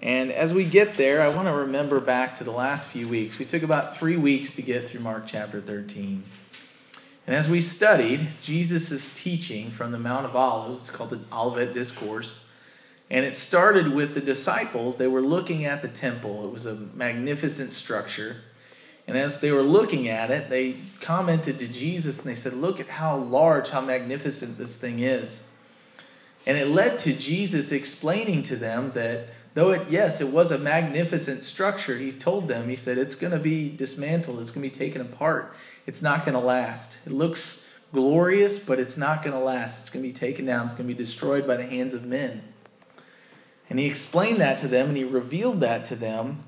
And as we get there, I want to remember back to the last few weeks. We took about three weeks to get through Mark chapter 13. And as we studied Jesus' teaching from the Mount of Olives, it's called the Olivet Discourse, and it started with the disciples. They were looking at the temple, it was a magnificent structure. And as they were looking at it, they commented to Jesus and they said, Look at how large, how magnificent this thing is. And it led to Jesus explaining to them that though it, yes, it was a magnificent structure, he told them, He said, it's going to be dismantled, it's going to be taken apart, it's not going to last. It looks glorious, but it's not going to last. It's going to be taken down, it's going to be destroyed by the hands of men. And he explained that to them and he revealed that to them.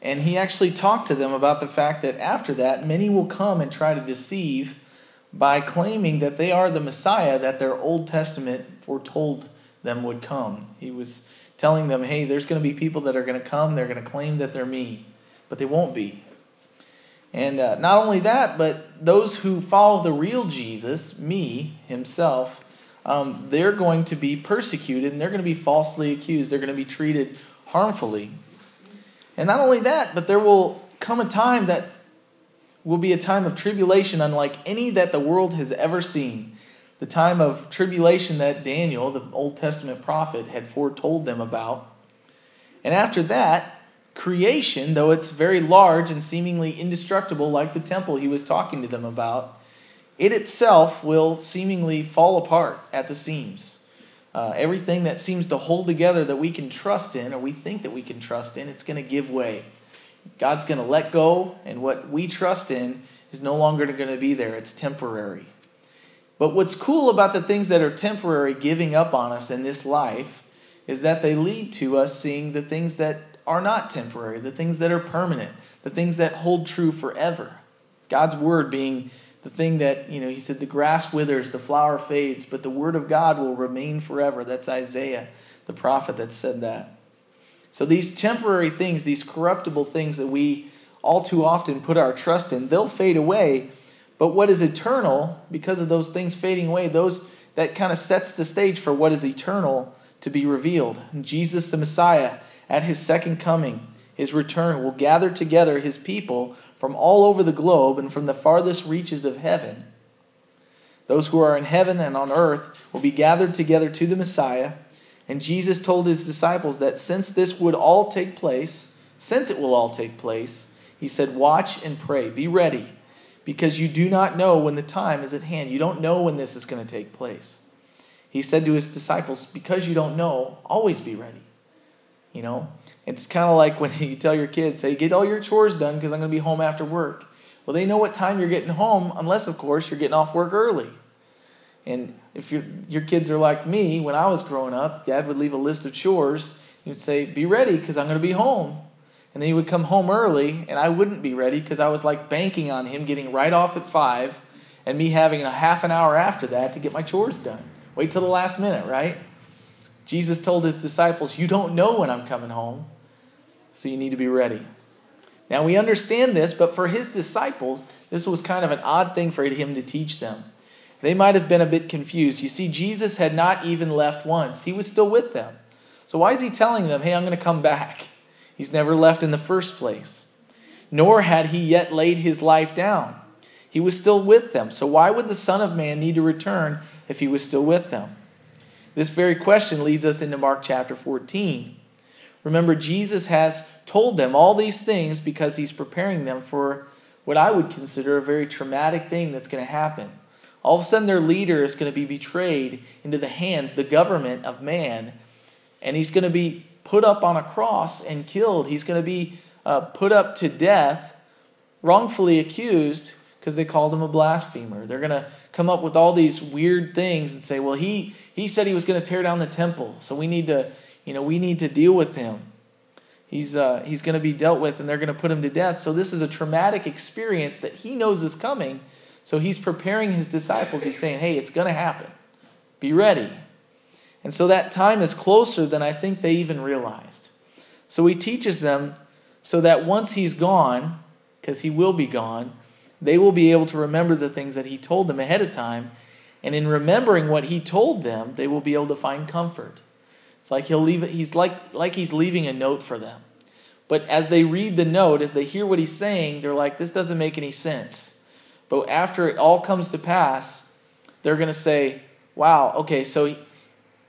And he actually talked to them about the fact that after that, many will come and try to deceive by claiming that they are the Messiah that their Old Testament foretold them would come. He was telling them, hey, there's going to be people that are going to come, they're going to claim that they're me, but they won't be. And uh, not only that, but those who follow the real Jesus, me, himself, um, they're going to be persecuted and they're going to be falsely accused. They're going to be treated harmfully. And not only that, but there will come a time that will be a time of tribulation unlike any that the world has ever seen. The time of tribulation that Daniel, the Old Testament prophet, had foretold them about. And after that, creation, though it's very large and seemingly indestructible, like the temple he was talking to them about, it itself will seemingly fall apart at the seams. Uh, everything that seems to hold together that we can trust in or we think that we can trust in, it's going to give way. God's going to let go, and what we trust in is no longer going to be there. It's temporary. But what's cool about the things that are temporary giving up on us in this life is that they lead to us seeing the things that are not temporary, the things that are permanent, the things that hold true forever. God's word being the thing that, you know, he said, the grass withers, the flower fades, but the word of God will remain forever. That's Isaiah, the prophet, that said that. So these temporary things, these corruptible things that we all too often put our trust in, they'll fade away. But what is eternal, because of those things fading away, those that kind of sets the stage for what is eternal to be revealed. Jesus the Messiah, at his second coming, his return, will gather together his people from all over the globe and from the farthest reaches of heaven. Those who are in heaven and on earth will be gathered together to the Messiah. And Jesus told his disciples that since this would all take place, since it will all take place, he said, Watch and pray, be ready, because you do not know when the time is at hand. You don't know when this is going to take place. He said to his disciples, Because you don't know, always be ready. You know, it's kind of like when you tell your kids, hey, get all your chores done because I'm going to be home after work. Well, they know what time you're getting home, unless, of course, you're getting off work early. And if your, your kids are like me, when I was growing up, dad would leave a list of chores. He would say, Be ready because I'm going to be home. And then he would come home early, and I wouldn't be ready because I was like banking on him getting right off at 5 and me having a half an hour after that to get my chores done. Wait till the last minute, right? Jesus told his disciples, You don't know when I'm coming home so you need to be ready. Now we understand this, but for his disciples, this was kind of an odd thing for him to teach them. They might have been a bit confused. You see, Jesus had not even left once, he was still with them. So why is he telling them, hey, I'm going to come back? He's never left in the first place. Nor had he yet laid his life down. He was still with them. So why would the Son of Man need to return if he was still with them? This very question leads us into Mark chapter 14. Remember, Jesus has told them all these things because he's preparing them for what I would consider a very traumatic thing that's going to happen. All of a sudden, their leader is going to be betrayed into the hands, the government of man, and he's going to be put up on a cross and killed. He's going to be uh, put up to death, wrongfully accused because they called him a blasphemer. They're going to come up with all these weird things and say, well, he, he said he was going to tear down the temple, so we need to you know, we need to deal with him. He's, uh, he's going to be dealt with and they're going to put him to death. So, this is a traumatic experience that he knows is coming. So, he's preparing his disciples. He's saying, hey, it's going to happen. Be ready. And so, that time is closer than I think they even realized. So, he teaches them so that once he's gone, because he will be gone, they will be able to remember the things that he told them ahead of time. And in remembering what he told them, they will be able to find comfort. It's like he'll leave he's like, like he's leaving a note for them. But as they read the note, as they hear what he's saying, they're like, this doesn't make any sense. But after it all comes to pass, they're to say, wow, okay, so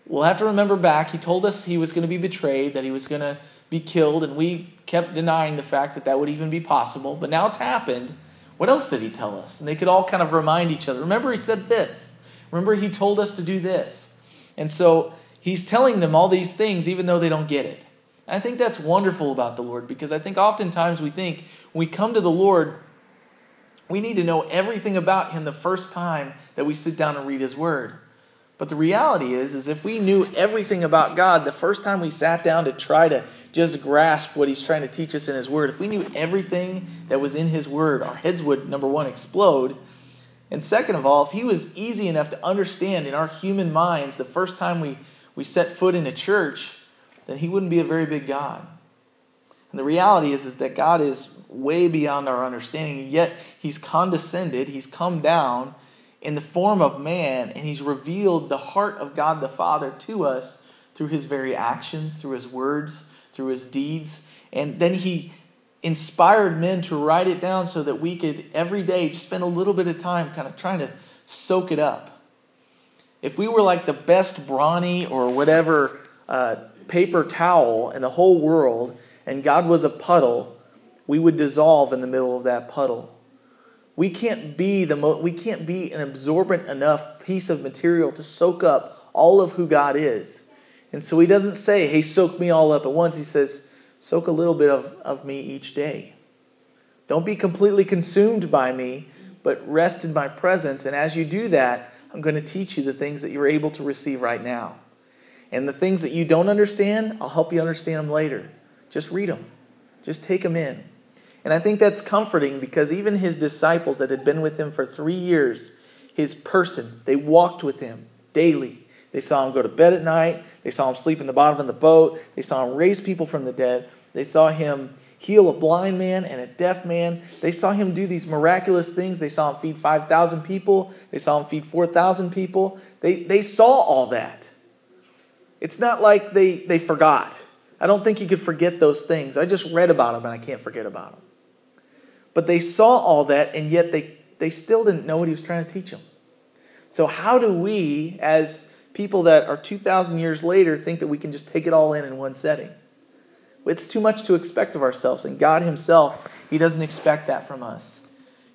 we'll have to remember back. He told us he was going to be betrayed, that he was going to be killed, and we kept denying the fact that that would even be possible. But now it's happened. What else did he tell us? And they could all kind of remind each other. Remember, he said this. Remember, he told us to do this. And so he's telling them all these things, even though they don't get it. And I think that's wonderful about the Lord because I think oftentimes we think when we come to the Lord, we need to know everything about him the first time that we sit down and read his word. But the reality is is if we knew everything about God the first time we sat down to try to just grasp what he's trying to teach us in his word, if we knew everything that was in his word, our heads would number 1 explode. And second of all, if he was easy enough to understand in our human minds the first time we we set foot in a church, then he wouldn't be a very big God. And the reality is, is that God is way beyond our understanding, yet he's condescended, he's come down in the form of man, and he's revealed the heart of God the Father to us through his very actions, through his words, through his deeds. And then he inspired men to write it down so that we could every day just spend a little bit of time kind of trying to soak it up. If we were like the best brawny or whatever uh, paper towel in the whole world and God was a puddle, we would dissolve in the middle of that puddle. We can't be the mo- we can't be an absorbent enough piece of material to soak up all of who God is. And so he doesn't say, hey, soak me all up at once. He says, soak a little bit of, of me each day. Don't be completely consumed by me, but rest in my presence. And as you do that, I'm going to teach you the things that you're able to receive right now. And the things that you don't understand, I'll help you understand them later. Just read them, just take them in. And I think that's comforting because even his disciples that had been with him for three years, his person, they walked with him daily. They saw him go to bed at night. They saw him sleep in the bottom of the boat. They saw him raise people from the dead. They saw him heal a blind man and a deaf man. They saw him do these miraculous things. They saw him feed 5,000 people. They saw him feed 4,000 people. They, they saw all that. It's not like they, they forgot. I don't think you could forget those things. I just read about them and I can't forget about them. But they saw all that and yet they, they still didn't know what he was trying to teach them. So, how do we, as people that are 2,000 years later, think that we can just take it all in in one setting? It's too much to expect of ourselves. And God Himself, He doesn't expect that from us.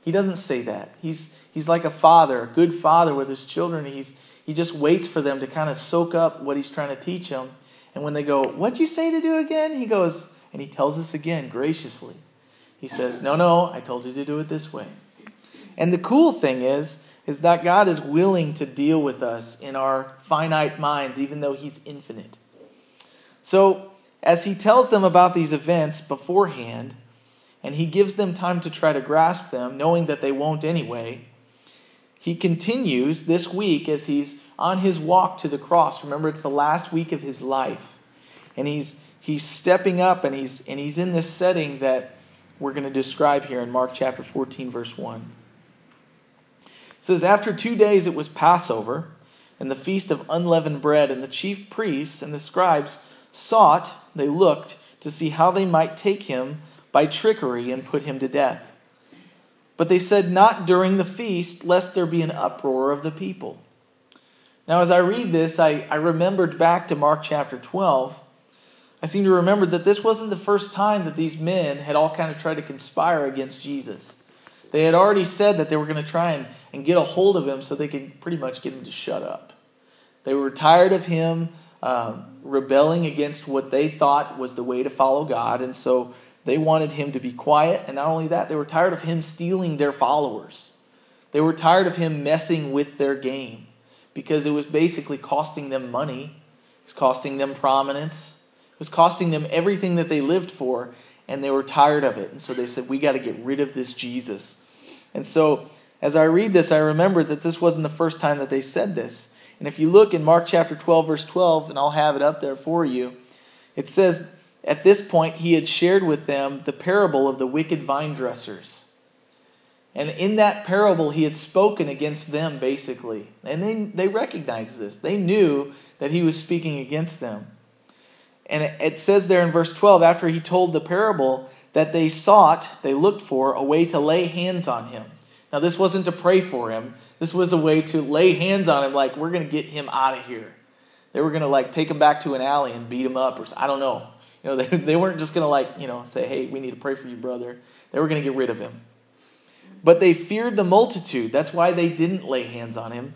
He doesn't say that. He's, he's like a father, a good father with his children. He's, he just waits for them to kind of soak up what he's trying to teach them. And when they go, What'd you say to do again? He goes, and he tells us again graciously. He says, No, no, I told you to do it this way. And the cool thing is, is that God is willing to deal with us in our finite minds, even though He's infinite. So, as He tells them about these events beforehand, and He gives them time to try to grasp them, knowing that they won't anyway, he continues this week as he's on his walk to the cross. Remember, it's the last week of his life. And he's, he's stepping up and he's, and he's in this setting that we're going to describe here in Mark chapter 14, verse 1. It says, After two days it was Passover and the feast of unleavened bread, and the chief priests and the scribes sought, they looked, to see how they might take him by trickery and put him to death. But they said, Not during the feast, lest there be an uproar of the people. Now, as I read this, I, I remembered back to Mark chapter 12. I seem to remember that this wasn't the first time that these men had all kind of tried to conspire against Jesus. They had already said that they were going to try and, and get a hold of him so they could pretty much get him to shut up. They were tired of him um, rebelling against what they thought was the way to follow God, and so they wanted him to be quiet, and not only that, they were tired of him stealing their followers. They were tired of him messing with their game because it was basically costing them money, it was costing them prominence, was costing them everything that they lived for, and they were tired of it. And so they said, We got to get rid of this Jesus. And so as I read this, I remember that this wasn't the first time that they said this. And if you look in Mark chapter 12, verse 12, and I'll have it up there for you, it says, at this point, he had shared with them the parable of the wicked vine dressers. And in that parable, he had spoken against them, basically. And they, they recognized this. They knew that he was speaking against them. And it says there in verse 12, after he told the parable, that they sought, they looked for a way to lay hands on him. Now, this wasn't to pray for him. This was a way to lay hands on him, like, we're going to get him out of here. They were going to, like, take him back to an alley and beat him up, or I don't know. You know, they, they weren't just going to, like, you know, say, hey, we need to pray for you, brother. They were going to get rid of him. But they feared the multitude. That's why they didn't lay hands on him.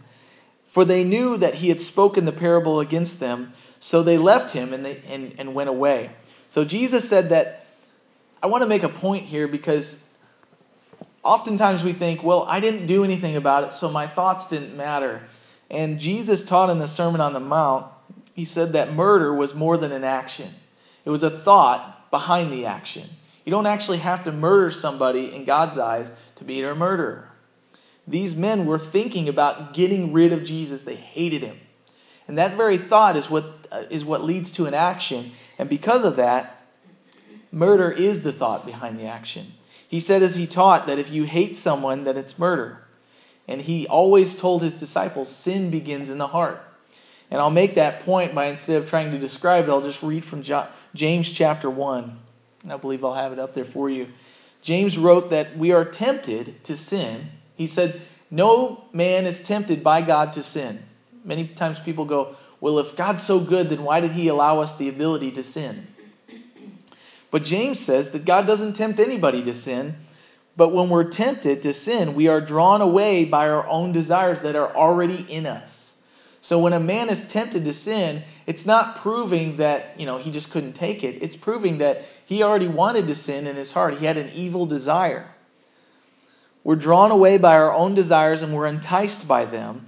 For they knew that he had spoken the parable against them. So they left him and, they, and, and went away. So Jesus said that I want to make a point here because oftentimes we think, well, I didn't do anything about it, so my thoughts didn't matter. And Jesus taught in the Sermon on the Mount, he said that murder was more than an action, it was a thought behind the action. You don't actually have to murder somebody in God's eyes to be a murderer. These men were thinking about getting rid of Jesus, they hated him. And that very thought is what, Uh, is what leads to an action. And because of that, Murder is the thought behind the action. He said as he taught that if you hate someone, that it's murder. And he always told his disciples, sin begins in the heart. And I'll make that point by instead of trying to describe it, I'll just read from James chapter 1. I believe I'll have it up there for you. James wrote that we are tempted to sin. He said, No man is tempted by God to sin. Many times people go, Well, if God's so good, then why did he allow us the ability to sin? But James says that God doesn't tempt anybody to sin, but when we're tempted to sin, we are drawn away by our own desires that are already in us. So when a man is tempted to sin, it's not proving that, you know, he just couldn't take it. It's proving that he already wanted to sin in his heart. He had an evil desire. We're drawn away by our own desires and we're enticed by them.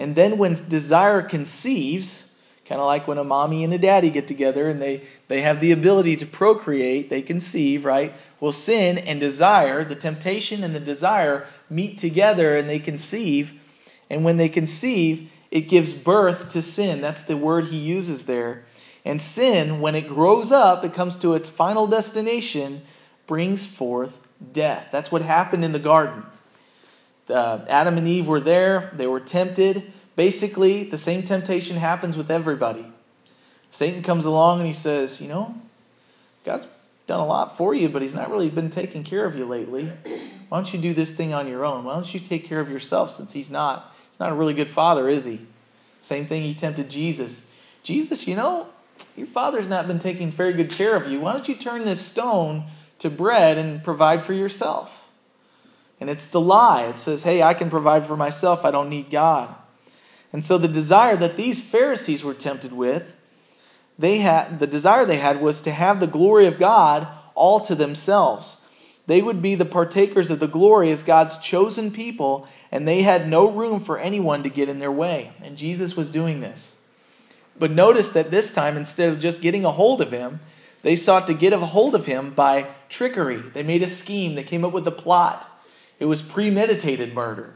And then when desire conceives, Kind of like when a mommy and a daddy get together and they, they have the ability to procreate, they conceive, right? Well, sin and desire, the temptation and the desire meet together and they conceive. And when they conceive, it gives birth to sin. That's the word he uses there. And sin, when it grows up, it comes to its final destination, brings forth death. That's what happened in the garden. Uh, Adam and Eve were there, they were tempted. Basically, the same temptation happens with everybody. Satan comes along and he says, You know, God's done a lot for you, but he's not really been taking care of you lately. Why don't you do this thing on your own? Why don't you take care of yourself since he's not? He's not a really good father, is he? Same thing he tempted Jesus. Jesus, you know, your father's not been taking very good care of you. Why don't you turn this stone to bread and provide for yourself? And it's the lie. It says, hey, I can provide for myself. I don't need God. And so the desire that these Pharisees were tempted with, they had the desire they had was to have the glory of God all to themselves. They would be the partakers of the glory as God's chosen people, and they had no room for anyone to get in their way. And Jesus was doing this. But notice that this time, instead of just getting a hold of him, they sought to get a hold of him by trickery. They made a scheme, they came up with a plot. It was premeditated murder.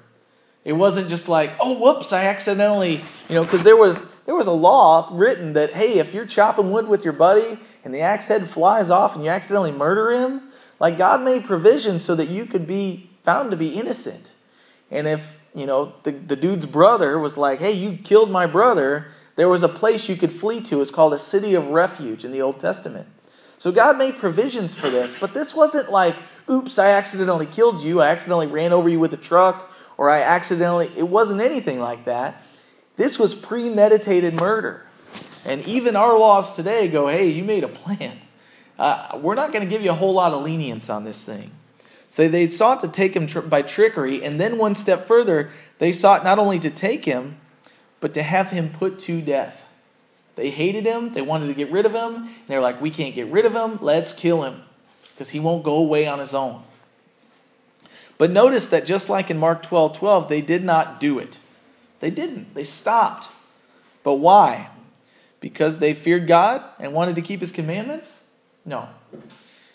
It wasn't just like, oh, whoops, I accidentally, you know, because there was there was a law written that hey, if you're chopping wood with your buddy and the axe head flies off and you accidentally murder him, like God made provision so that you could be found to be innocent. And if you know the, the dude's brother was like, hey, you killed my brother, there was a place you could flee to. It's called a city of refuge in the Old Testament. So God made provisions for this, but this wasn't like, oops, I accidentally killed you, I accidentally ran over you with a truck, or I accidentally, it wasn't anything like that. This was premeditated murder. And even our laws today go, hey, you made a plan. Uh, we're not going to give you a whole lot of lenience on this thing. So they sought to take him tr- by trickery, and then one step further, they sought not only to take him, but to have him put to death. They hated him, they wanted to get rid of him, they're like, we can't get rid of him, let's kill him, because he won't go away on his own. But notice that just like in Mark 12 12, they did not do it. They didn't. They stopped. But why? Because they feared God and wanted to keep his commandments? No.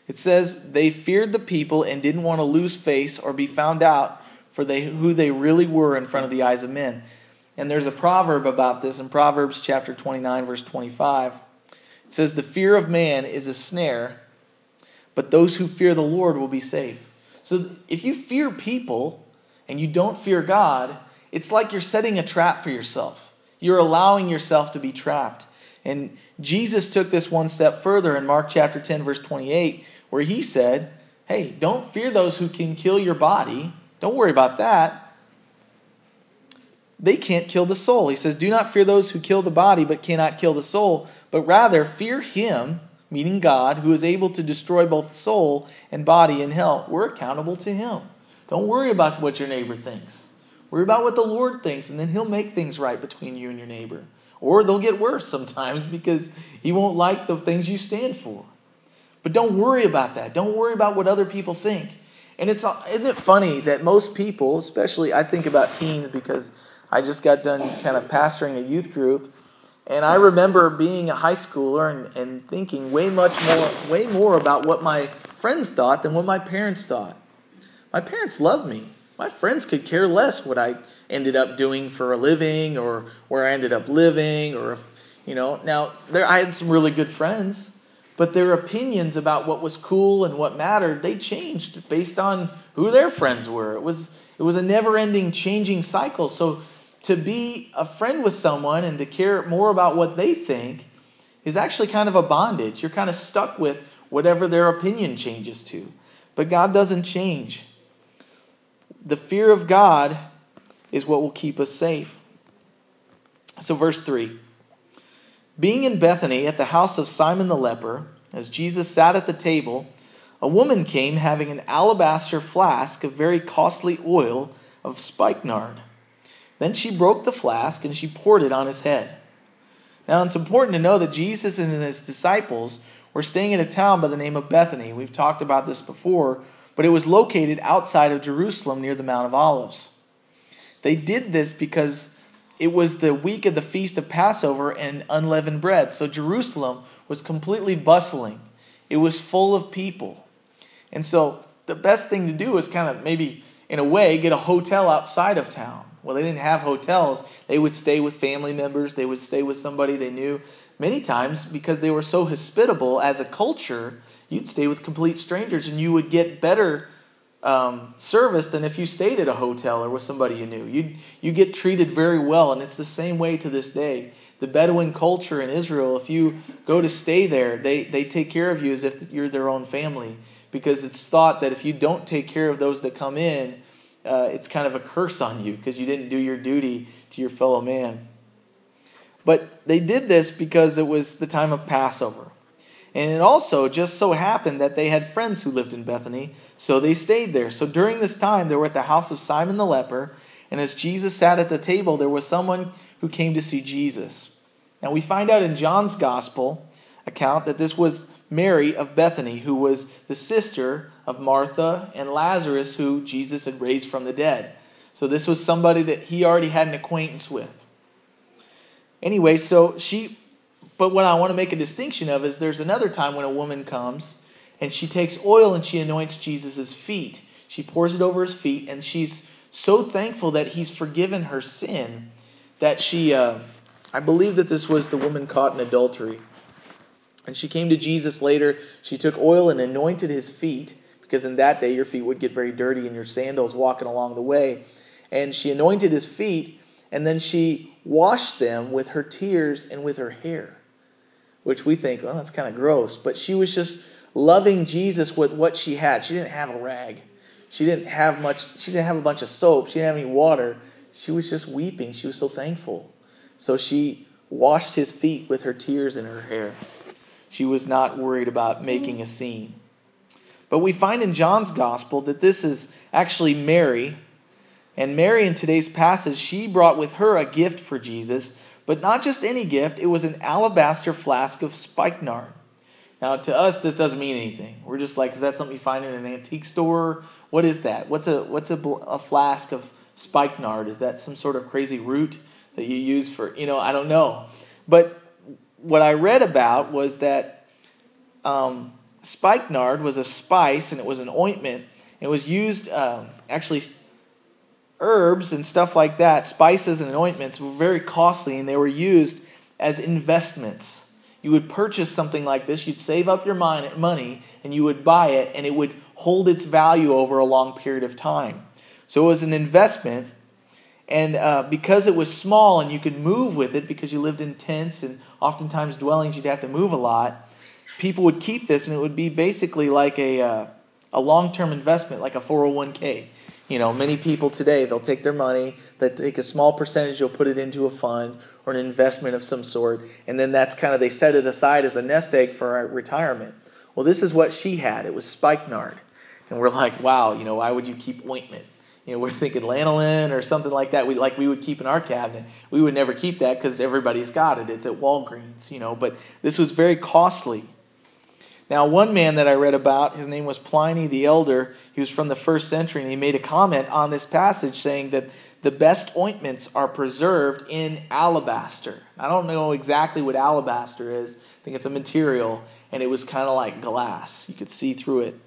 It says they feared the people and didn't want to lose face or be found out for they, who they really were in front of the eyes of men. And there's a proverb about this in Proverbs chapter 29, verse 25. It says, The fear of man is a snare, but those who fear the Lord will be safe. So if you fear people and you don't fear God, it's like you're setting a trap for yourself. You're allowing yourself to be trapped. And Jesus took this one step further in Mark chapter 10, verse 28, where he said, Hey, don't fear those who can kill your body. Don't worry about that. They can't kill the soul. He says, Do not fear those who kill the body but cannot kill the soul, but rather fear him, meaning God, who is able to destroy both soul and body in hell. We're accountable to him. Don't worry about what your neighbor thinks. Worry about what the Lord thinks, and then he'll make things right between you and your neighbor. Or they'll get worse sometimes because he won't like the things you stand for. But don't worry about that. Don't worry about what other people think. And it's isn't it funny that most people, especially I think about teens because I just got done kind of pastoring a youth group, and I remember being a high schooler and, and thinking way much more way more about what my friends thought than what my parents thought. My parents loved me. My friends could care less what I ended up doing for a living or where I ended up living or if, you know. Now, there I had some really good friends, but their opinions about what was cool and what mattered, they changed based on who their friends were. It was it was a never-ending changing cycle. So to be a friend with someone and to care more about what they think is actually kind of a bondage. You're kind of stuck with whatever their opinion changes to. But God doesn't change. The fear of God is what will keep us safe. So, verse 3 Being in Bethany at the house of Simon the leper, as Jesus sat at the table, a woman came having an alabaster flask of very costly oil of spikenard. Then she broke the flask and she poured it on his head. Now, it's important to know that Jesus and his disciples were staying in a town by the name of Bethany. We've talked about this before, but it was located outside of Jerusalem near the Mount of Olives. They did this because it was the week of the feast of Passover and unleavened bread. So Jerusalem was completely bustling, it was full of people. And so the best thing to do is kind of maybe, in a way, get a hotel outside of town. Well, they didn't have hotels. They would stay with family members, they would stay with somebody they knew. Many times, because they were so hospitable as a culture, you'd stay with complete strangers and you would get better um, service than if you stayed at a hotel or with somebody you knew. You you get treated very well, and it's the same way to this day. The Bedouin culture in Israel, if you go to stay there, they, they take care of you as if you're their own family because it's thought that if you don't take care of those that come in, uh, it's kind of a curse on you because you didn't do your duty to your fellow man. But they did this because it was the time of Passover. And it also just so happened that they had friends who lived in Bethany, so they stayed there. So during this time, they were at the house of Simon the leper, and as Jesus sat at the table, there was someone who came to see Jesus. Now we find out in John's gospel account that this was Mary of Bethany, who was the sister of Martha and Lazarus, who Jesus had raised from the dead. So this was somebody that he already had an acquaintance with. Anyway, so she but what I want to make a distinction of is there's another time when a woman comes and she takes oil and she anoints Jesus' feet. She pours it over his feet and she's so thankful that he's forgiven her sin that she, uh, I believe that this was the woman caught in adultery. And she came to Jesus later. She took oil and anointed his feet because in that day your feet would get very dirty in your sandals walking along the way. And she anointed his feet and then she washed them with her tears and with her hair which we think, oh, that's kind of gross. But she was just loving Jesus with what she had. She didn't have a rag. She didn't have much, she didn't have a bunch of soap. She didn't have any water. She was just weeping. She was so thankful. So she washed his feet with her tears in her hair. She was not worried about making a scene. But we find in John's gospel that this is actually Mary. And Mary, in today's passage, she brought with her a gift for Jesus but not just any gift, it was an alabaster flask of spikenard. Now, to us, this doesn't mean anything. We're just like, is that something you find in an antique store? What is that? What's a what's a, a flask of spikenard? Is that some sort of crazy root that you use for you know? I don't know. But what I read about was that um, spikenard was a spice and it was an ointment. It was used um, actually herbs and stuff like that, spices and ointments, were very costly and they were used as investments. You would purchase something like this, you'd save up your money, and you would buy it, and it would hold its value over a long period of time. So it was an investment. And uh, because it was small and you could move with it because you lived in tents and oftentimes dwellings, you'd have to move a lot. People would keep this, and it would be basically like a, uh, a long term investment, like a 401k. You know, many people today, they'll take their money, they take a small percentage, they'll put it into a fund or an investment of some sort, and then that's kind of, they set it aside as a nest egg for retirement. Well, this is what she had. It was spikenard. And we're like, wow, you know, why would you keep ointment? You know, we're thinking lanolin or something like that. We like we would keep in our cabinet. We would never keep that because everybody's got it. It's at Walgreens, you know. But this was very costly. Now, one man that I read about, his name was Pliny the Elder. He was from the first century, and he made a comment on this passage saying that the best ointments are preserved in alabaster. I don't know exactly what alabaster is. I think it's a material, and it was kind of like glass. You could see through it.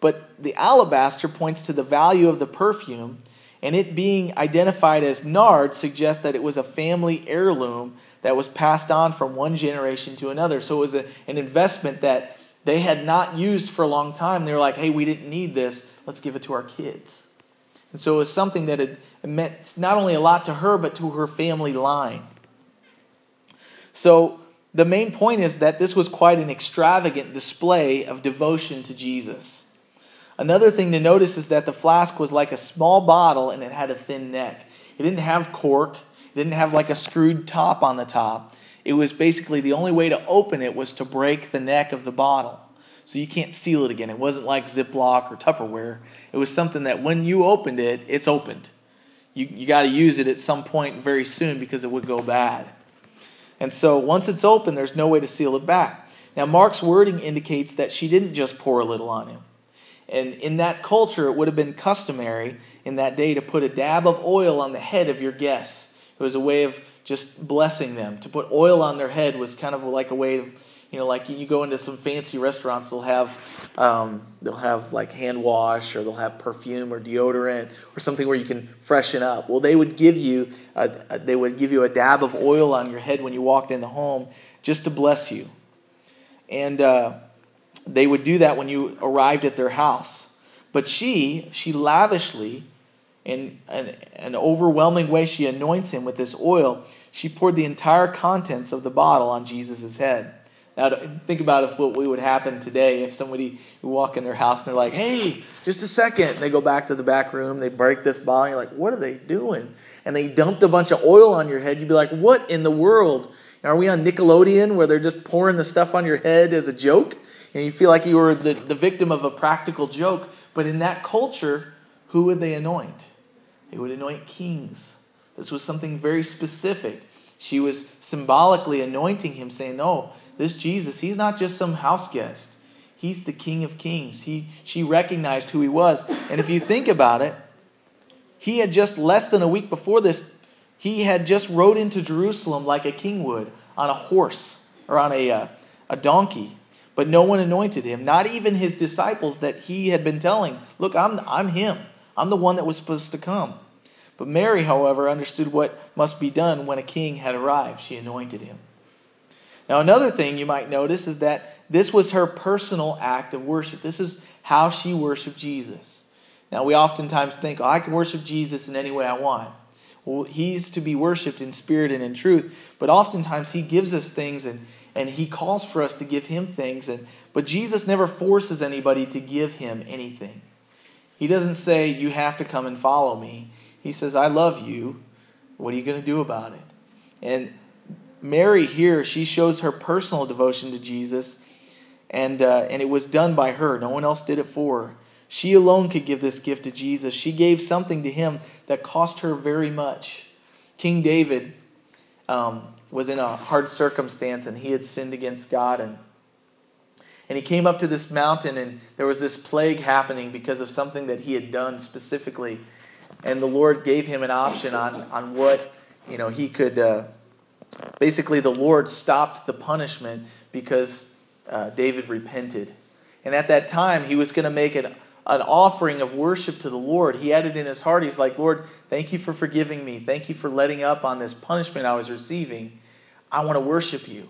But the alabaster points to the value of the perfume, and it being identified as nard suggests that it was a family heirloom that was passed on from one generation to another. So it was a, an investment that they had not used for a long time. They were like, hey, we didn't need this. Let's give it to our kids. And so it was something that had meant not only a lot to her, but to her family line. So the main point is that this was quite an extravagant display of devotion to Jesus. Another thing to notice is that the flask was like a small bottle and it had a thin neck. It didn't have cork, didn't have like a screwed top on the top. It was basically the only way to open it was to break the neck of the bottle. So you can't seal it again. It wasn't like Ziploc or Tupperware. It was something that when you opened it, it's opened. You, you got to use it at some point very soon because it would go bad. And so once it's open, there's no way to seal it back. Now, Mark's wording indicates that she didn't just pour a little on him. And in that culture, it would have been customary in that day to put a dab of oil on the head of your guests. It was a way of just blessing them. To put oil on their head was kind of like a way of, you know, like you go into some fancy restaurants, they'll have, um, they'll have like hand wash or they'll have perfume or deodorant or something where you can freshen up. Well, they would give you, a, they would give you a dab of oil on your head when you walked in the home, just to bless you. And uh, they would do that when you arrived at their house. But she, she lavishly, in an, an overwhelming way, she anoints him with this oil. She poured the entire contents of the bottle on Jesus' head. Now, think about if what would happen today if somebody would walk in their house and they're like, hey, just a second. And they go back to the back room, they break this bottle, and you're like, what are they doing? And they dumped a bunch of oil on your head. You'd be like, what in the world? Are we on Nickelodeon where they're just pouring the stuff on your head as a joke? And you feel like you were the, the victim of a practical joke. But in that culture, who would they anoint? They would anoint kings. This was something very specific. She was symbolically anointing him, saying, No, this Jesus, he's not just some house guest. He's the King of Kings. He, she recognized who he was. And if you think about it, he had just less than a week before this, he had just rode into Jerusalem like a king would on a horse or on a, uh, a donkey. But no one anointed him, not even his disciples that he had been telling, Look, I'm, I'm him. I'm the one that was supposed to come. But Mary, however, understood what must be done when a king had arrived. She anointed him. Now, another thing you might notice is that this was her personal act of worship. This is how she worshiped Jesus. Now, we oftentimes think, oh, I can worship Jesus in any way I want. Well, he's to be worshiped in spirit and in truth, but oftentimes he gives us things and and he calls for us to give him things and but jesus never forces anybody to give him anything he doesn't say you have to come and follow me. He says i love you. What are you going to do about it? And mary here she shows her personal devotion to jesus and uh, and it was done by her. No one else did it for her. She alone could give this gift to jesus. She gave something to him that cost her very much. King david um, was in a hard circumstance and he had sinned against God and and he came up to this mountain and there was this plague happening because of something that he had done specifically and the Lord gave him an option on on what you know he could uh, basically the Lord stopped the punishment because uh, David repented and at that time he was going to make an an offering of worship to the Lord. He had it in his heart. He's like, Lord, thank you for forgiving me. Thank you for letting up on this punishment I was receiving. I want to worship you.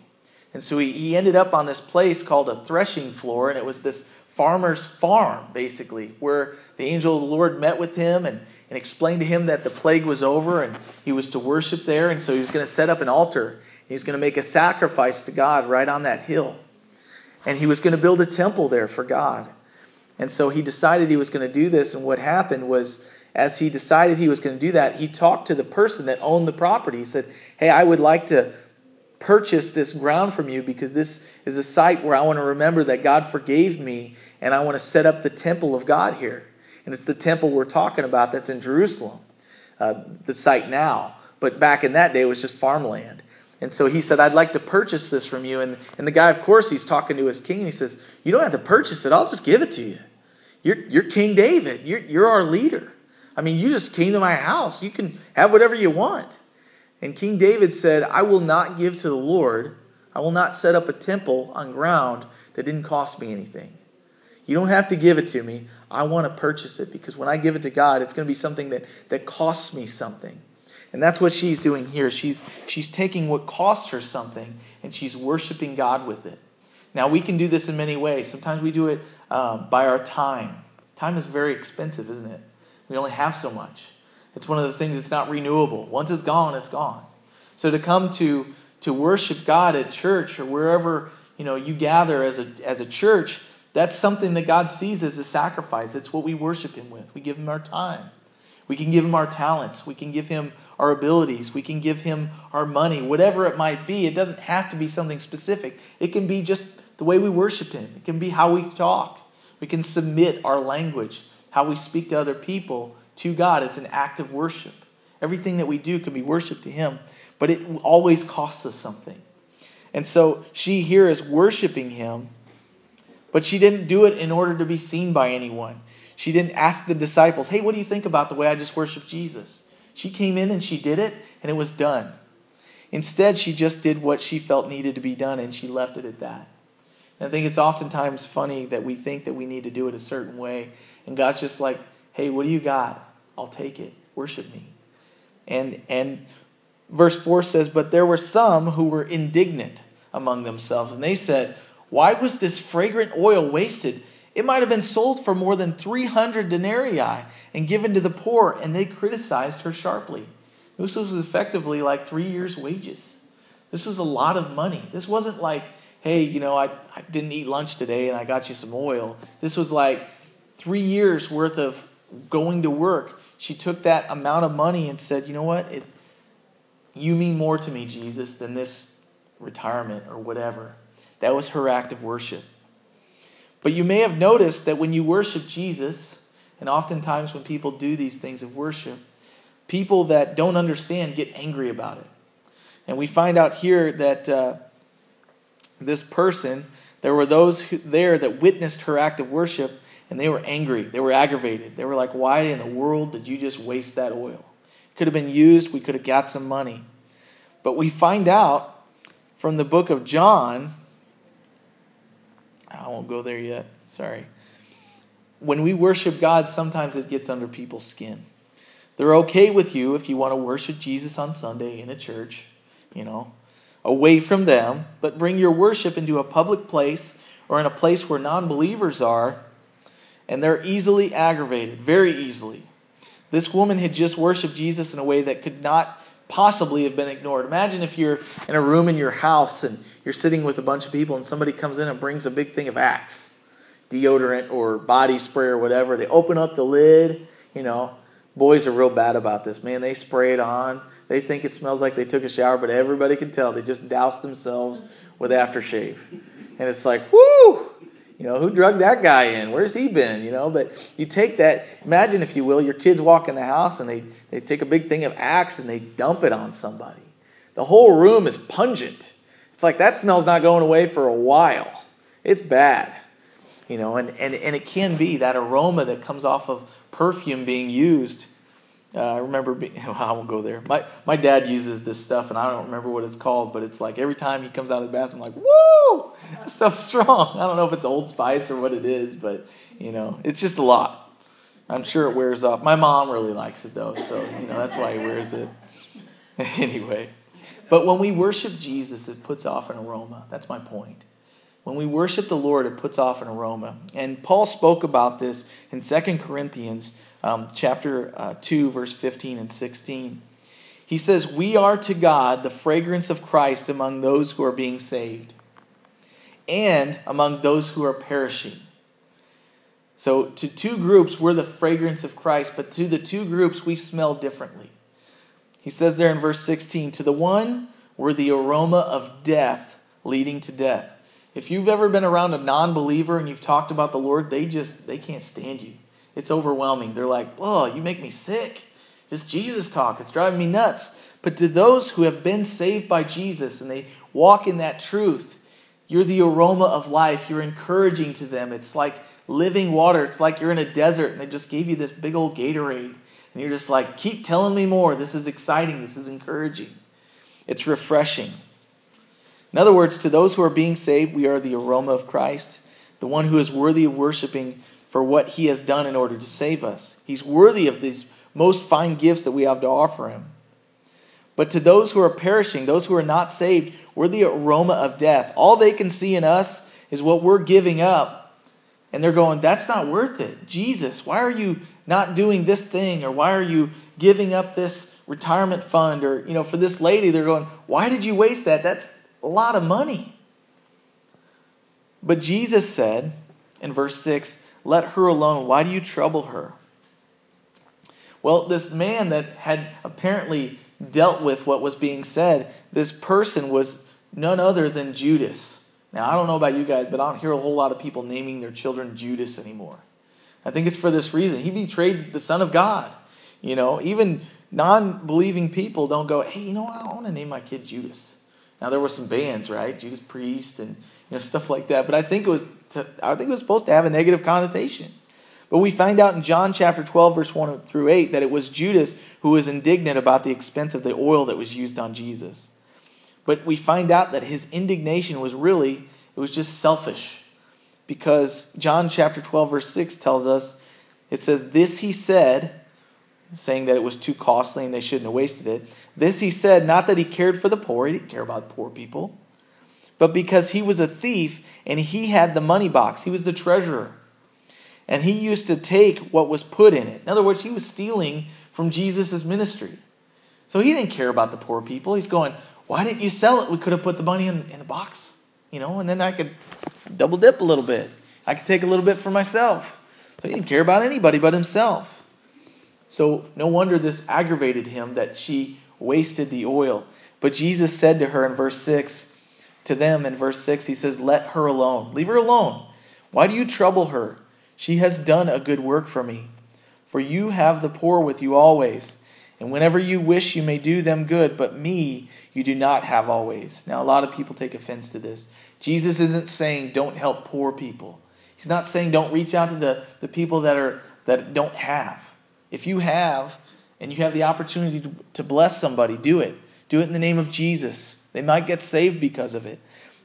And so he, he ended up on this place called a threshing floor, and it was this farmer's farm, basically, where the angel of the Lord met with him and, and explained to him that the plague was over and he was to worship there. And so he was going to set up an altar. He was going to make a sacrifice to God right on that hill. And he was going to build a temple there for God. And so he decided he was going to do this. And what happened was, as he decided he was going to do that, he talked to the person that owned the property. He said, Hey, I would like to purchase this ground from you because this is a site where I want to remember that God forgave me and I want to set up the temple of God here. And it's the temple we're talking about that's in Jerusalem, uh, the site now. But back in that day, it was just farmland. And so he said, I'd like to purchase this from you. And, and the guy, of course, he's talking to his king and he says, You don't have to purchase it, I'll just give it to you. You're, you're King David, you're, you're our leader. I mean, you just came to my house. You can have whatever you want. And King David said, I will not give to the Lord, I will not set up a temple on ground that didn't cost me anything. You don't have to give it to me. I want to purchase it because when I give it to God, it's going to be something that, that costs me something. And that's what she's doing here. She's, she's taking what costs her something and she's worshiping God with it. Now, we can do this in many ways. Sometimes we do it um, by our time. Time is very expensive, isn't it? We only have so much. It's one of the things that's not renewable. Once it's gone, it's gone. So to come to to worship God at church or wherever you know you gather as a as a church, that's something that God sees as a sacrifice. It's what we worship Him with. We give Him our time. We can give Him our talents. We can give Him our abilities. We can give Him our money, whatever it might be. It doesn't have to be something specific. It can be just the way we worship Him. It can be how we talk. We can submit our language, how we speak to other people to God. It's an act of worship. Everything that we do can be worship to Him, but it always costs us something. And so she here is worshiping Him, but she didn't do it in order to be seen by anyone. She didn't ask the disciples, hey, what do you think about the way I just worshiped Jesus? She came in and she did it, and it was done. Instead, she just did what she felt needed to be done, and she left it at that. And I think it's oftentimes funny that we think that we need to do it a certain way, and God's just like, hey, what do you got? I'll take it. Worship me. And and verse 4 says, But there were some who were indignant among themselves, and they said, Why was this fragrant oil wasted? It might have been sold for more than 300 denarii and given to the poor, and they criticized her sharply. This was effectively like three years' wages. This was a lot of money. This wasn't like, hey, you know, I, I didn't eat lunch today and I got you some oil. This was like three years worth of going to work she took that amount of money and said, You know what? It, you mean more to me, Jesus, than this retirement or whatever. That was her act of worship. But you may have noticed that when you worship Jesus, and oftentimes when people do these things of worship, people that don't understand get angry about it. And we find out here that uh, this person, there were those who, there that witnessed her act of worship and they were angry. They were aggravated. They were like, Why in the world did you just waste that oil? It could have been used. We could have got some money. But we find out from the book of John, I won't go there yet. Sorry. When we worship God, sometimes it gets under people's skin. They're okay with you if you want to worship Jesus on Sunday in a church, you know, away from them, but bring your worship into a public place or in a place where non believers are and they're easily aggravated, very easily. This woman had just worshiped Jesus in a way that could not possibly have been ignored. Imagine if you're in a room in your house and you're sitting with a bunch of people and somebody comes in and brings a big thing of Axe, deodorant or body spray or whatever. They open up the lid, you know. Boys are real bad about this, man. They spray it on. They think it smells like they took a shower, but everybody can tell they just douse themselves with aftershave. And it's like, whoo! You know, who drugged that guy in? Where's he been? You know, but you take that, imagine if you will, your kids walk in the house and they, they take a big thing of Axe and they dump it on somebody. The whole room is pungent. It's like that smell's not going away for a while. It's bad. You know, and, and, and it can be that aroma that comes off of perfume being used uh, I remember being, well, I won't go there. My, my dad uses this stuff, and I don't remember what it's called, but it's like every time he comes out of the bathroom, I'm like, woo, that stuff's strong. I don't know if it's Old Spice or what it is, but, you know, it's just a lot. I'm sure it wears off. My mom really likes it, though, so, you know, that's why he wears it. anyway. But when we worship Jesus, it puts off an aroma. That's my point. when we worship the Lord, it puts off an aroma. And Paul spoke about this in 2 Corinthians um, chapter uh, 2, verse 15 and 16. He says, We are to God the fragrance of Christ among those who are being saved and among those who are perishing. So, to two groups, we're the fragrance of Christ, but to the two groups, we smell differently. He says there in verse 16, To the one, we're the aroma of death leading to death. If you've ever been around a non believer and you've talked about the Lord, they just, they can't stand you. It's overwhelming. They're like, oh, you make me sick. Just Jesus talk. It's driving me nuts. But to those who have been saved by Jesus and they walk in that truth, you're the aroma of life. You're encouraging to them. It's like living water. It's like you're in a desert and they just gave you this big old Gatorade. And you're just like, keep telling me more. This is exciting. This is encouraging. It's refreshing. In other words, to those who are being saved, we are the aroma of Christ, the one who is worthy of worshiping for what he has done in order to save us. He's worthy of these most fine gifts that we have to offer him. But to those who are perishing, those who are not saved, we're the aroma of death. All they can see in us is what we're giving up. And they're going, that's not worth it. Jesus, why are you not doing this thing? Or why are you giving up this retirement fund? Or, you know, for this lady, they're going, why did you waste that? That's a lot of money. But Jesus said in verse 6, Let her alone. Why do you trouble her? Well, this man that had apparently dealt with what was being said, this person was none other than Judas. Now, I don't know about you guys, but I don't hear a whole lot of people naming their children Judas anymore. I think it's for this reason. He betrayed the Son of God. You know, even non believing people don't go, hey, you know? I want to name my kid Judas. Now there were some bands, right? Judas Priest and you know stuff like that. But I think it was to, I think it was supposed to have a negative connotation. But we find out in John chapter 12 verse 1 through 8 that it was Judas who was indignant about the expense of the oil that was used on Jesus. But we find out that his indignation was really it was just selfish. Because John chapter 12 verse 6 tells us it says this he said saying that it was too costly and they shouldn't have wasted it. This he said, not that he cared for the poor, he didn't care about poor people, but because he was a thief and he had the money box, he was the treasurer. And he used to take what was put in it. In other words, he was stealing from Jesus' ministry. So he didn't care about the poor people. He's going, Why didn't you sell it? We could have put the money in, in the box, you know, and then I could double dip a little bit. I could take a little bit for myself. So he didn't care about anybody but himself. So no wonder this aggravated him that she wasted the oil. But Jesus said to her in verse 6, to them in verse 6, he says, Let her alone. Leave her alone. Why do you trouble her? She has done a good work for me. For you have the poor with you always, and whenever you wish, you may do them good, but me you do not have always. Now, a lot of people take offense to this. Jesus isn't saying don't help poor people. He's not saying don't reach out to the, the people that are that don't have. If you have and you have the opportunity to, to bless somebody, do it. Do it in the name of Jesus. They might get saved because of it.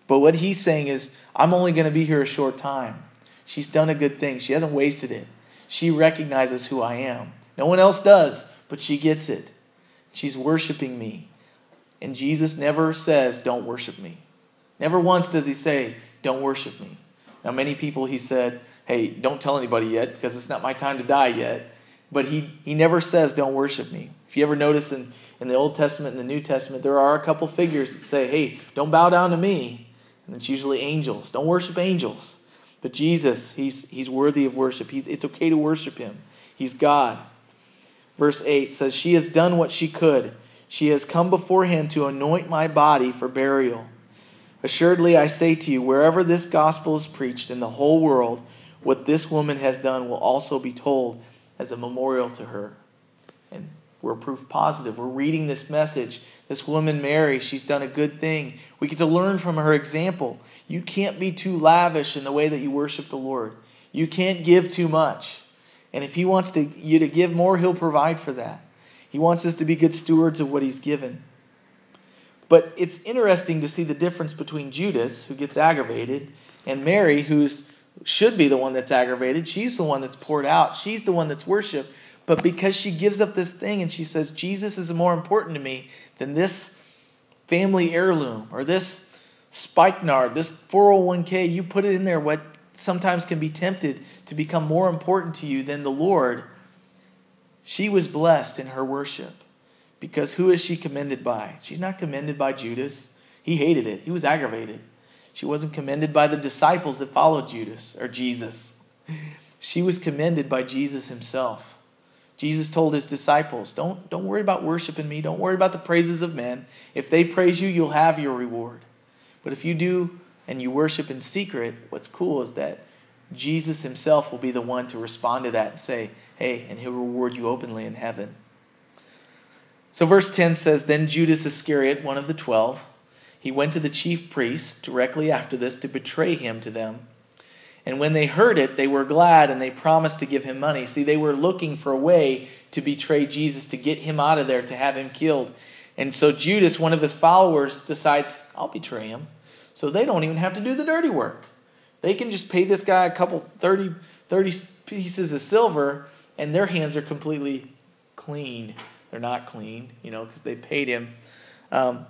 But what he's saying is, I'm only going to be here a short time. She's done a good thing. She hasn't wasted it. She recognizes who I am. No one else does, but she gets it. She's worshiping me. And Jesus never says, Don't worship me. Never once does he say, Don't worship me. Now, many people he said, Hey, don't tell anybody yet because it's not my time to die yet. But he, he never says, Don't worship me. If you ever notice in, in the Old Testament and the New Testament, there are a couple figures that say, Hey, don't bow down to me. And it's usually angels. Don't worship angels. But Jesus, he's, he's worthy of worship. He's, it's okay to worship him. He's God. Verse 8 says, She has done what she could. She has come beforehand to anoint my body for burial. Assuredly, I say to you, wherever this gospel is preached in the whole world, what this woman has done will also be told as a memorial to her. We're proof positive. We're reading this message. This woman, Mary, she's done a good thing. We get to learn from her example. You can't be too lavish in the way that you worship the Lord. You can't give too much. And if He wants to, you to give more, He'll provide for that. He wants us to be good stewards of what He's given. But it's interesting to see the difference between Judas, who gets aggravated, and Mary, who's should be the one that's aggravated. She's the one that's poured out. She's the one that's worshiped. But because she gives up this thing and she says, Jesus is more important to me than this family heirloom or this spikenard, this 401k, you put it in there, what sometimes can be tempted to become more important to you than the Lord. She was blessed in her worship because who is she commended by? She's not commended by Judas. He hated it, he was aggravated. She wasn't commended by the disciples that followed Judas or Jesus. She was commended by Jesus himself. Jesus told his disciples, don't, don't worry about worshiping me. Don't worry about the praises of men. If they praise you, you'll have your reward. But if you do and you worship in secret, what's cool is that Jesus himself will be the one to respond to that and say, hey, and he'll reward you openly in heaven. So, verse 10 says Then Judas Iscariot, one of the twelve, he went to the chief priests directly after this to betray him to them. And when they heard it, they were glad and they promised to give him money. See, they were looking for a way to betray Jesus, to get him out of there, to have him killed. And so Judas, one of his followers, decides, I'll betray him. So they don't even have to do the dirty work. They can just pay this guy a couple 30, 30 pieces of silver, and their hands are completely clean. They're not clean, you know, because they paid him. Um,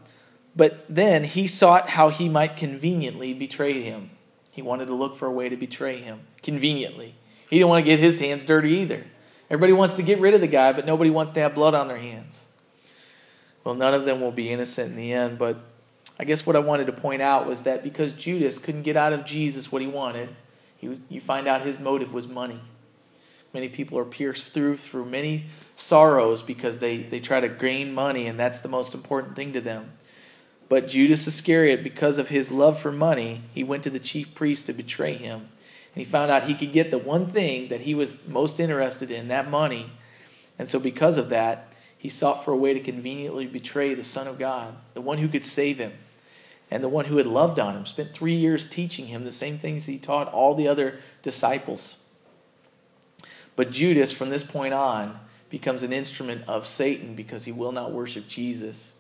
but then he sought how he might conveniently betray him. He wanted to look for a way to betray him conveniently. He didn't want to get his hands dirty either. Everybody wants to get rid of the guy, but nobody wants to have blood on their hands. Well, none of them will be innocent in the end, but I guess what I wanted to point out was that because Judas couldn't get out of Jesus what he wanted, he, you find out his motive was money. Many people are pierced through through many sorrows because they, they try to gain money, and that's the most important thing to them. But Judas Iscariot, because of his love for money, he went to the chief priest to betray him. And he found out he could get the one thing that he was most interested in, that money. And so, because of that, he sought for a way to conveniently betray the Son of God, the one who could save him and the one who had loved on him, spent three years teaching him the same things he taught all the other disciples. But Judas, from this point on, becomes an instrument of Satan because he will not worship Jesus.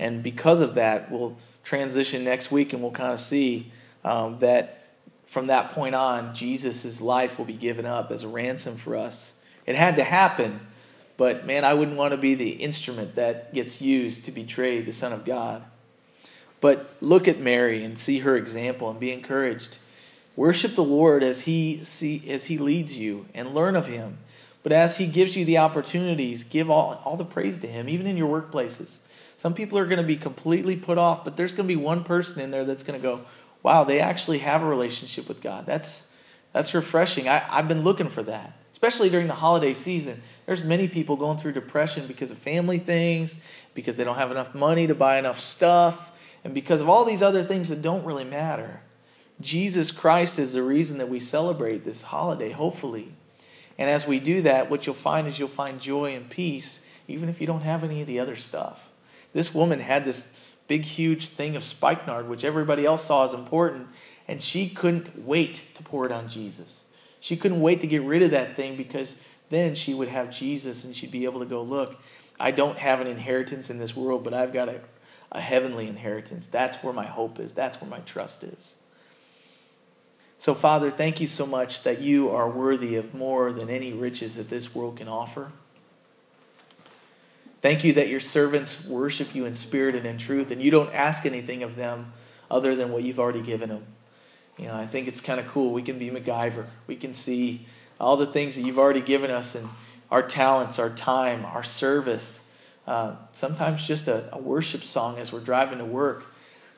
And because of that, we'll transition next week and we'll kind of see um, that from that point on, Jesus' life will be given up as a ransom for us. It had to happen, but man, I wouldn't want to be the instrument that gets used to betray the Son of God. But look at Mary and see her example and be encouraged. Worship the Lord as he see as he leads you and learn of him. But as he gives you the opportunities, give all, all the praise to him, even in your workplaces. Some people are going to be completely put off, but there's going to be one person in there that's going to go, wow, they actually have a relationship with God. That's that's refreshing. I, I've been looking for that. Especially during the holiday season. There's many people going through depression because of family things, because they don't have enough money to buy enough stuff and because of all these other things that don't really matter. Jesus Christ is the reason that we celebrate this holiday, hopefully. And as we do that, what you'll find is you'll find joy and peace, even if you don't have any of the other stuff. This woman had this big, huge thing of spikenard, which everybody else saw as important, and she couldn't wait to pour it on Jesus. She couldn't wait to get rid of that thing because then she would have Jesus and she'd be able to go, Look, I don't have an inheritance in this world, but I've got a a heavenly inheritance. That's where my hope is, that's where my trust is. So, Father, thank you so much that you are worthy of more than any riches that this world can offer. Thank you that your servants worship you in spirit and in truth, and you don't ask anything of them other than what you've already given them. You know, I think it's kind of cool. We can be MacGyver. We can see all the things that you've already given us and our talents, our time, our service, uh, sometimes just a, a worship song as we're driving to work.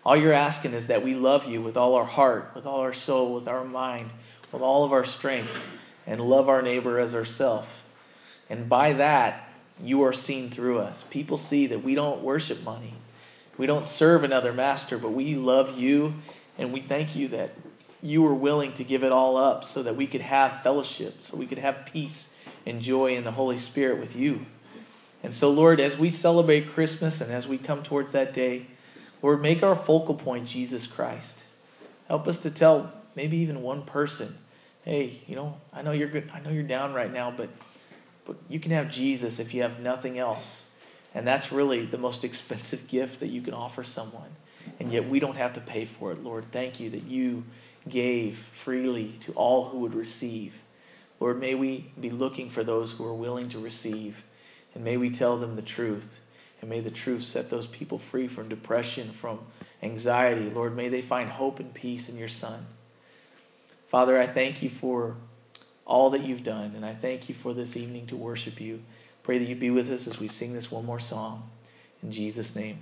All you're asking is that we love you with all our heart, with all our soul, with our mind, with all of our strength, and love our neighbor as ourself. And by that, you are seen through us. People see that we don't worship money. We don't serve another master, but we love you, and we thank you that you were willing to give it all up so that we could have fellowship, so we could have peace and joy in the Holy Spirit with you. And so, Lord, as we celebrate Christmas and as we come towards that day, Lord, make our focal point Jesus Christ. Help us to tell maybe even one person, hey, you know, I know you're good, I know you're down right now, but but you can have Jesus if you have nothing else. And that's really the most expensive gift that you can offer someone. And yet we don't have to pay for it, Lord. Thank you that you gave freely to all who would receive. Lord, may we be looking for those who are willing to receive and may we tell them the truth. And may the truth set those people free from depression, from anxiety. Lord, may they find hope and peace in your Son. Father, I thank you for all that you've done, and I thank you for this evening to worship you. Pray that you be with us as we sing this one more song. In Jesus' name.